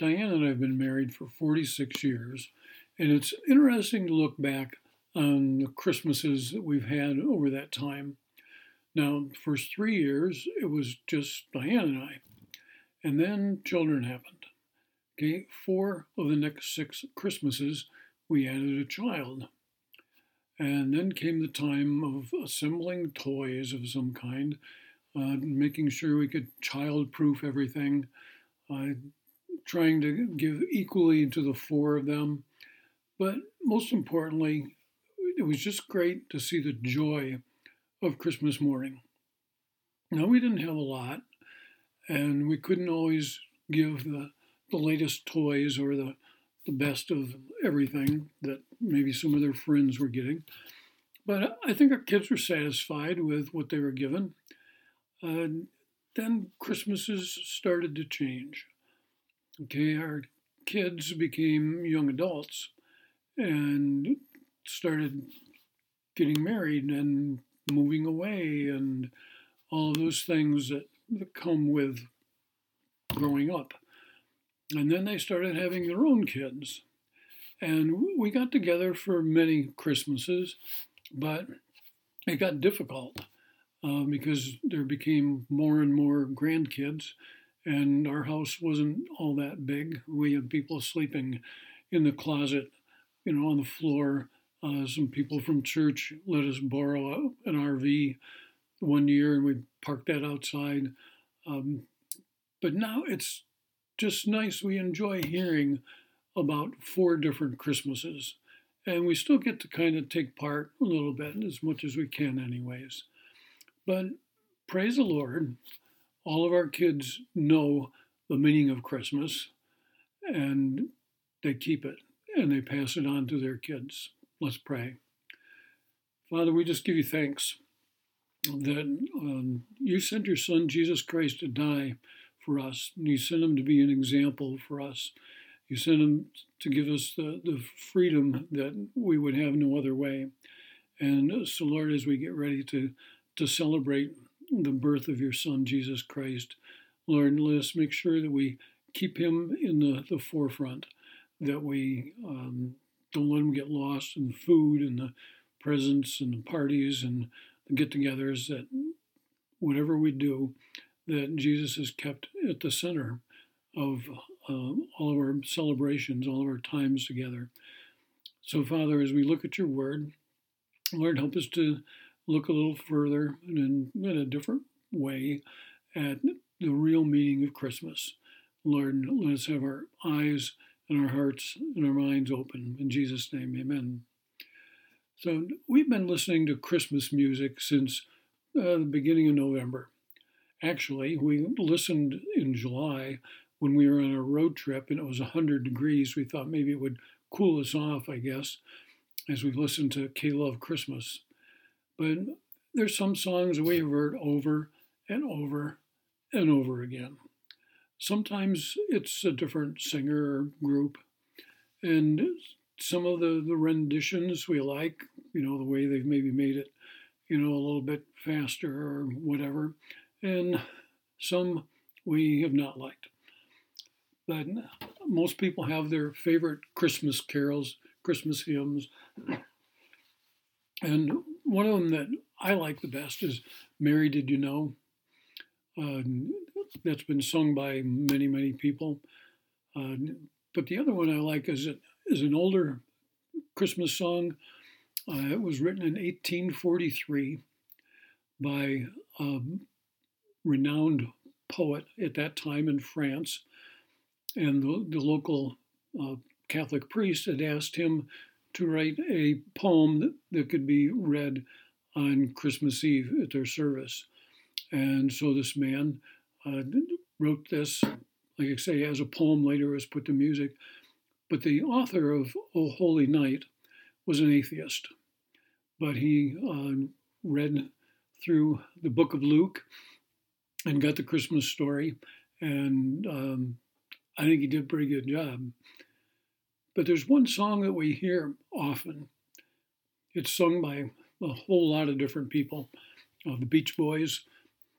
Diane and I have been married for 46 years, and it's interesting to look back on the Christmases that we've had over that time. Now, the first three years, it was just Diane and I, and then children happened. Okay, four of the next six Christmases, we added a child. And then came the time of assembling toys of some kind, uh, making sure we could child proof everything, uh, trying to give equally to the four of them. But most importantly, it was just great to see the joy of Christmas morning. Now, we didn't have a lot, and we couldn't always give the, the latest toys or the, the best of everything that maybe some of their friends were getting. But I think our kids were satisfied with what they were given. Then Christmases started to change. Okay, our kids became young adults and started getting married and moving away and all those things that, that come with growing up. And then they started having their own kids. And we got together for many Christmases, but it got difficult uh, because there became more and more grandkids and our house wasn't all that big. We had people sleeping in the closet, you know, on the floor. Uh, some people from church let us borrow an RV one year, and we parked that outside. Um, but now it's just nice. We enjoy hearing about four different Christmases, and we still get to kind of take part a little bit, as much as we can, anyways. But praise the Lord all of our kids know the meaning of Christmas and they keep it and they pass it on to their kids. Let's pray. Father, we just give you thanks that um, you sent your Son, Jesus Christ, to die for us. And you sent him to be an example for us. You sent him to give us the, the freedom that we would have no other way. And so, Lord, as we get ready to, to celebrate the birth of your Son, Jesus Christ. Lord, let us make sure that we keep him in the, the forefront, that we um, don't let him get lost in food and the presents and the parties and the get togethers, that whatever we do, that Jesus is kept at the center of uh, all of our celebrations, all of our times together. So, Father, as we look at your word, Lord, help us to look a little further and in, in a different way at the real meaning of Christmas. Lord, let us have our eyes and our hearts and our minds open. In Jesus' name, amen. So, we've been listening to Christmas music since uh, the beginning of November. Actually, we listened in July when we were on a road trip and it was 100 degrees. We thought maybe it would cool us off, I guess, as we listened to K Love Christmas. But there's some songs we have heard over and over and over again. Sometimes it's a different singer or group, and some of the, the renditions we like, you know, the way they've maybe made it, you know, a little bit faster or whatever, and some we have not liked. But most people have their favorite Christmas carols, Christmas hymns, and one of them that I like the best is Mary Did You Know? Uh, that's been sung by many, many people. Uh, but the other one I like is, is an older Christmas song. Uh, it was written in 1843 by a renowned poet at that time in France. And the, the local uh, Catholic priest had asked him to write a poem that, that could be read on Christmas Eve at their service. And so this man uh, wrote this, like I say, as a poem, later was put to music. But the author of O Holy Night was an atheist. But he uh, read through the book of Luke and got the Christmas story. And um, I think he did a pretty good job. But there's one song that we hear often. It's sung by a whole lot of different people uh, the Beach Boys,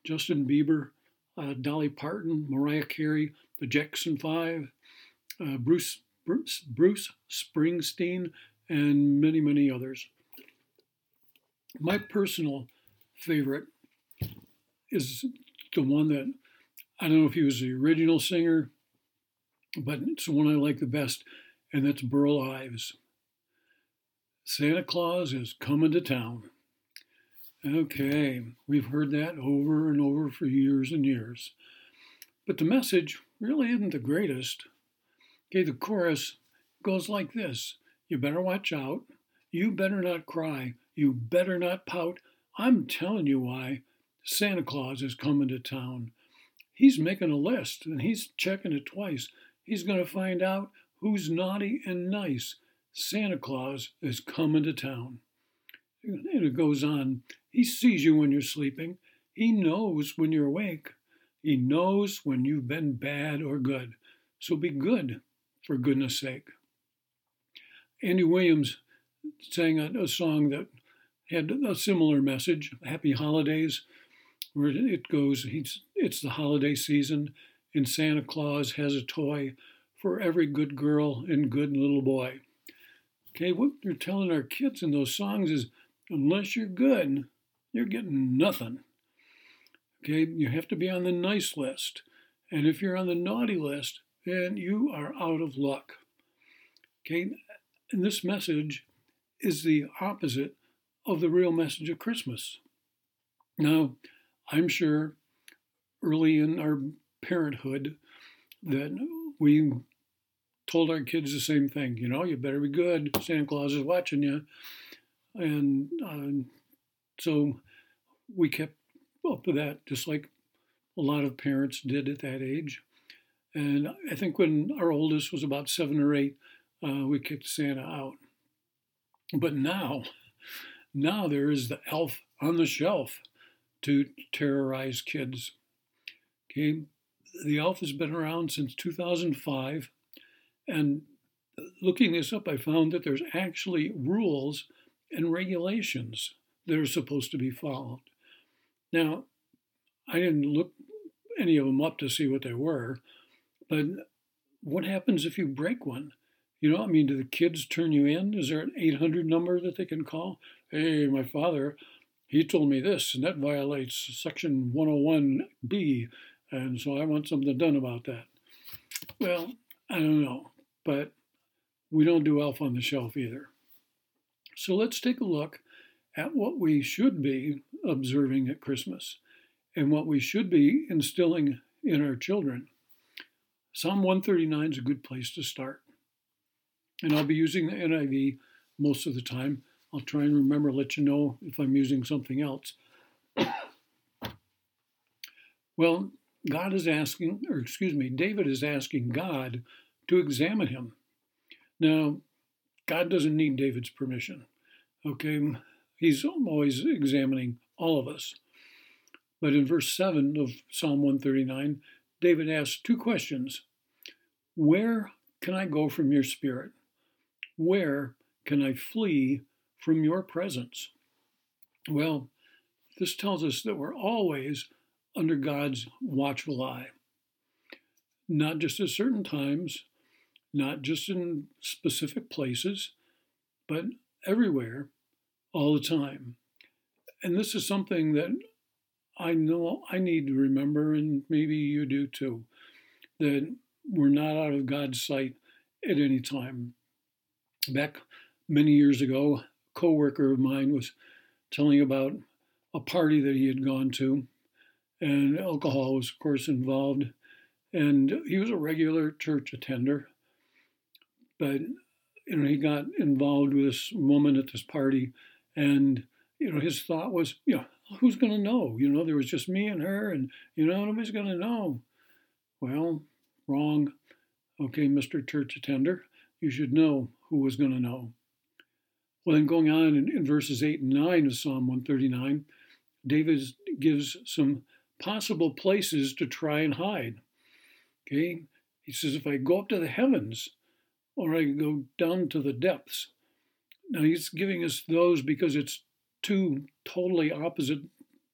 Justin Bieber, uh, Dolly Parton, Mariah Carey, the Jackson Five, uh, Bruce, Bruce, Bruce Springsteen, and many, many others. My personal favorite is the one that I don't know if he was the original singer, but it's the one I like the best, and that's Burl Ives. Santa Claus is coming to town. Okay, we've heard that over and over for years and years. But the message really isn't the greatest. Okay, the chorus goes like this You better watch out. You better not cry. You better not pout. I'm telling you why. Santa Claus is coming to town. He's making a list and he's checking it twice. He's going to find out who's naughty and nice. Santa Claus is coming to town. And it goes on. He sees you when you're sleeping. He knows when you're awake. He knows when you've been bad or good. So be good, for goodness sake. Andy Williams sang a, a song that had a similar message Happy Holidays, where it goes, It's the holiday season, and Santa Claus has a toy for every good girl and good little boy. Okay, what they're telling our kids in those songs is unless you're good, you're getting nothing. Okay, you have to be on the nice list. And if you're on the naughty list, then you are out of luck. Okay, and this message is the opposite of the real message of Christmas. Now, I'm sure early in our parenthood that we told our kids the same thing. You know, you better be good. Santa Claus is watching you. And uh, so we kept up with that, just like a lot of parents did at that age. And I think when our oldest was about seven or eight, uh, we kicked Santa out. But now, now there is the elf on the shelf to terrorize kids. Okay, the elf has been around since 2005. And looking this up, I found that there's actually rules and regulations that are supposed to be followed. Now, I didn't look any of them up to see what they were, but what happens if you break one? You know, I mean, do the kids turn you in? Is there an 800 number that they can call? Hey, my father, he told me this, and that violates Section 101B, and so I want something done about that. Well, I don't know but we don't do Elf on the Shelf either. So let's take a look at what we should be observing at Christmas and what we should be instilling in our children. Psalm 139 is a good place to start. And I'll be using the NIV most of the time. I'll try and remember, let you know if I'm using something else. well, God is asking, or excuse me, David is asking God to examine him. Now, God doesn't need David's permission. Okay, he's always examining all of us. But in verse 7 of Psalm 139, David asks two questions Where can I go from your spirit? Where can I flee from your presence? Well, this tells us that we're always under God's watchful eye, not just at certain times, not just in specific places, but everywhere, all the time. And this is something that I know I need to remember, and maybe you do too, that we're not out of God's sight at any time. Back many years ago, a coworker of mine was telling about a party that he had gone to, and alcohol was, of course, involved. And he was a regular church attender, but you know he got involved with this woman at this party, and you know his thought was, you know, who's going to know? You know, there was just me and her, and you know nobody's going to know. Well, wrong. Okay, Mr. Church attender, you should know who was going to know. Well, then going on in, in verses 8 and 9 of Psalm 139, David gives some possible places to try and hide. Okay, he says, if I go up to the heavens, or I go down to the depths. Now he's giving us those because it's two totally opposite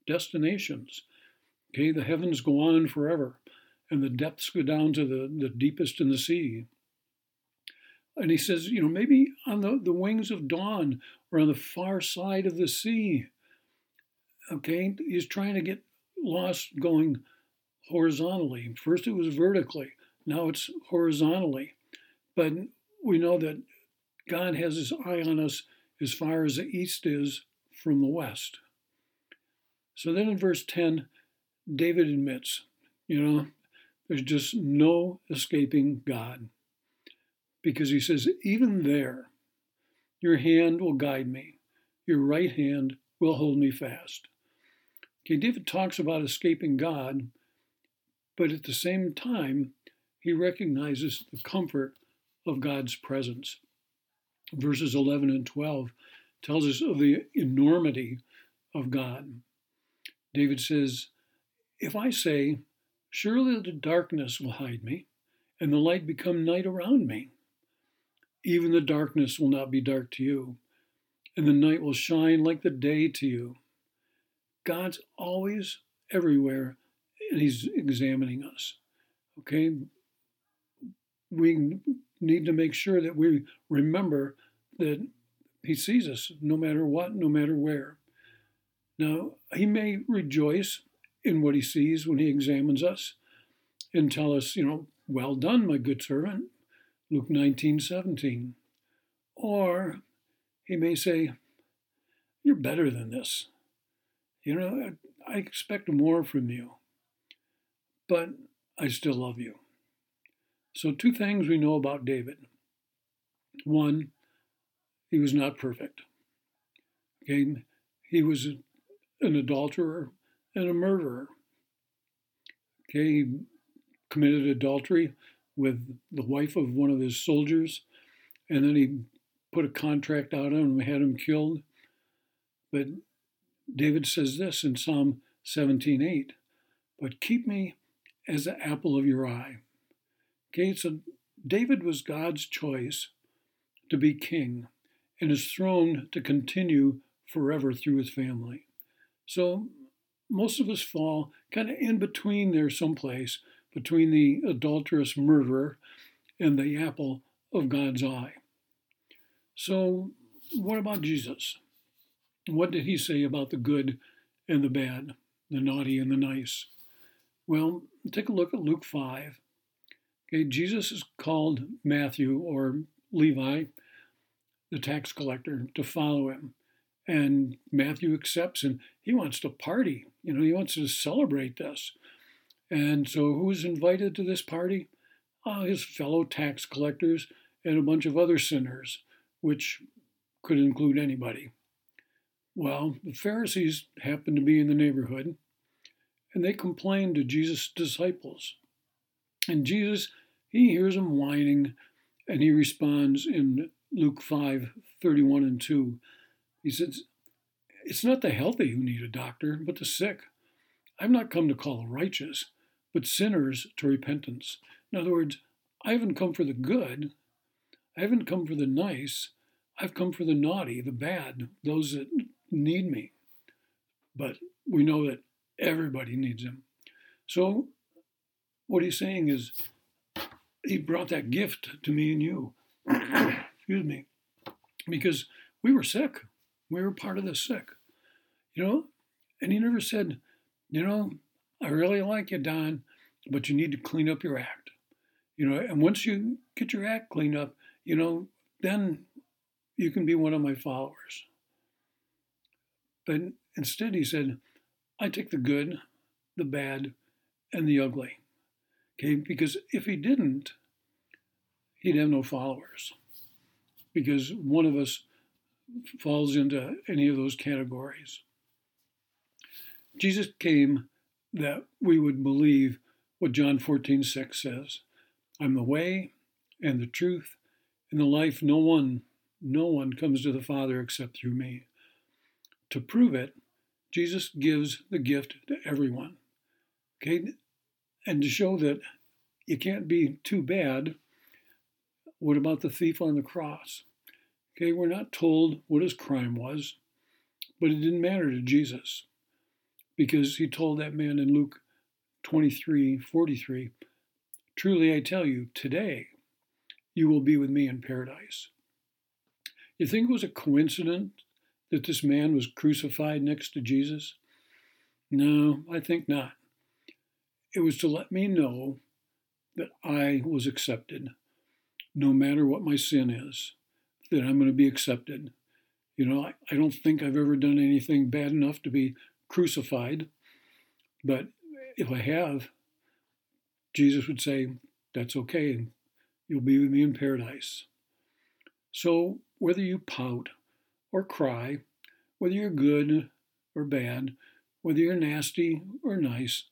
destinations. Okay, the heavens go on forever, and the depths go down to the, the deepest in the sea. And he says, you know, maybe on the, the wings of dawn or on the far side of the sea. Okay, he's trying to get lost going horizontally. First it was vertically, now it's horizontally. But we know that God has his eye on us as far as the east is from the west. So then in verse 10, David admits, you know, there's just no escaping God. Because he says, even there, your hand will guide me, your right hand will hold me fast. Okay, David talks about escaping God, but at the same time, he recognizes the comfort of God's presence. Verses 11 and 12 tells us of the enormity of God. David says, If I say, Surely the darkness will hide me, and the light become night around me, even the darkness will not be dark to you, and the night will shine like the day to you. God's always everywhere, and He's examining us. Okay? We need to make sure that we remember that He sees us no matter what, no matter where. Now, He may rejoice in what He sees when He examines us and tell us, you know, well done, my good servant. Luke 19, 17. Or he may say, You're better than this. You know, I expect more from you, but I still love you. So, two things we know about David. One, he was not perfect. Okay, he was an adulterer and a murderer. Okay, he committed adultery with the wife of one of his soldiers, and then he put a contract out on him and had him killed. But David says this in Psalm 17:8, "But keep me as the apple of your eye." Okay, so David was God's choice to be king, and his throne to continue forever through his family. So most of us fall kind of in between there someplace between the adulterous murderer and the apple of God's eye. So, what about Jesus? What did he say about the good and the bad, the naughty and the nice? Well, take a look at Luke 5. Okay, Jesus is called Matthew or Levi, the tax collector, to follow him. And Matthew accepts and he wants to party. You know, he wants to celebrate this. And so, who's invited to this party? Uh, his fellow tax collectors and a bunch of other sinners, which could include anybody. Well, the Pharisees happened to be in the neighborhood, and they complained to Jesus' disciples. And Jesus, he hears them whining, and he responds in Luke 5 31 and 2. He says, It's not the healthy who need a doctor, but the sick. I've not come to call the righteous, but sinners to repentance. In other words, I haven't come for the good, I haven't come for the nice, I've come for the naughty, the bad, those that need me. But we know that everybody needs him. So, what he's saying is, he brought that gift to me and you. Excuse me. Because we were sick. We were part of the sick. You know? And he never said, you know, I really like you, Don, but you need to clean up your act. You know, and once you get your act cleaned up, you know, then you can be one of my followers. But instead, he said, I take the good, the bad, and the ugly. Okay, because if he didn't, he'd have no followers. Because one of us falls into any of those categories. Jesus came that we would believe what John 14, 6 says. I'm the way and the truth and the life. No one, no one comes to the Father except through me. To prove it, Jesus gives the gift to everyone. Okay? And to show that you can't be too bad, what about the thief on the cross? Okay, we're not told what his crime was, but it didn't matter to Jesus because he told that man in Luke 23 43, Truly I tell you, today you will be with me in paradise. You think it was a coincidence that this man was crucified next to Jesus? No, I think not. It was to let me know that I was accepted, no matter what my sin is, that I'm going to be accepted. You know, I, I don't think I've ever done anything bad enough to be crucified, but if I have, Jesus would say, That's okay, and you'll be with me in paradise. So, whether you pout or cry, whether you're good or bad, whether you're nasty or nice,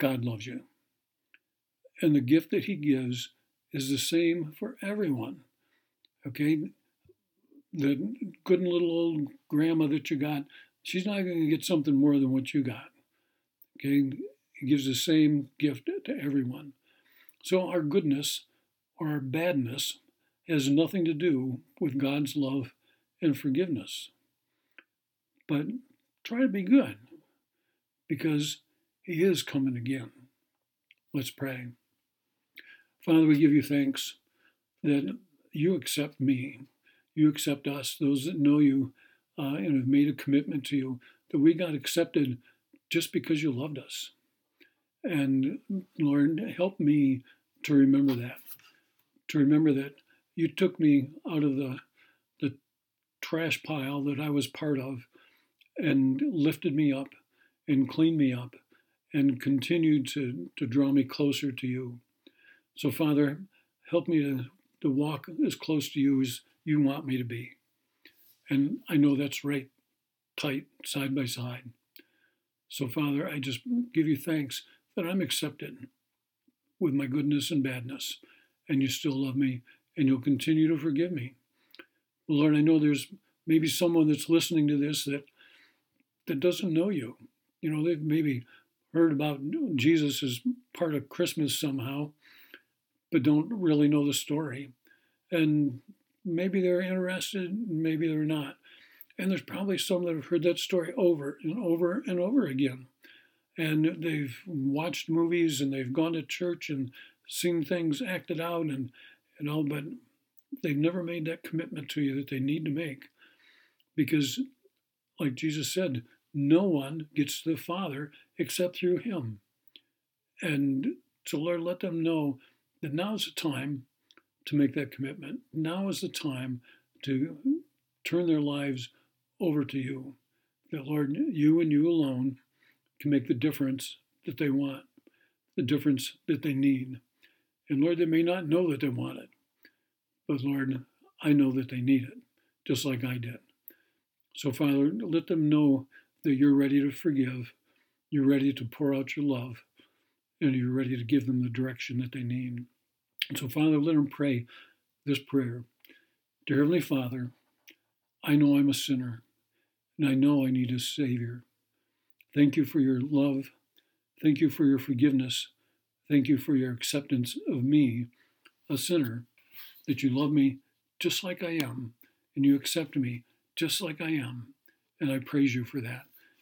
God loves you. And the gift that He gives is the same for everyone. Okay? The good little old grandma that you got, she's not going to get something more than what you got. Okay? He gives the same gift to everyone. So our goodness or our badness has nothing to do with God's love and forgiveness. But try to be good because He is coming again. Let's pray. Father, we give you thanks that you accept me, you accept us, those that know you uh, and have made a commitment to you, that we got accepted just because you loved us. And Lord, help me to remember that, to remember that you took me out of the, the trash pile that I was part of and lifted me up and cleaned me up and continue to, to draw me closer to you. So, Father, help me to, to walk as close to you as you want me to be. And I know that's right, tight, side by side. So, Father, I just give you thanks that I'm accepted with my goodness and badness, and you still love me, and you'll continue to forgive me. Lord, I know there's maybe someone that's listening to this that that doesn't know you. You know, they've maybe heard about Jesus as part of Christmas somehow, but don't really know the story. And maybe they're interested, maybe they're not. And there's probably some that have heard that story over and over and over again and they've watched movies and they've gone to church and seen things acted out and, and all, but they've never made that commitment to you that they need to make. Because, like Jesus said, no one gets to the Father except through Him. And so, Lord, let them know that now is the time to make that commitment. Now is the time to turn their lives over to you. That, Lord, you and you alone can make the difference that they want, the difference that they need. And Lord, they may not know that they want it, but Lord, I know that they need it, just like I did. So, Father, let them know that you're ready to forgive, you're ready to pour out your love, and you're ready to give them the direction that they need. And so, Father, let them pray this prayer Dear Heavenly Father, I know I'm a sinner, and I know I need a Savior. Thank you for your love. Thank you for your forgiveness. Thank you for your acceptance of me, a sinner, that you love me just like I am, and you accept me just like I am. And I praise you for that.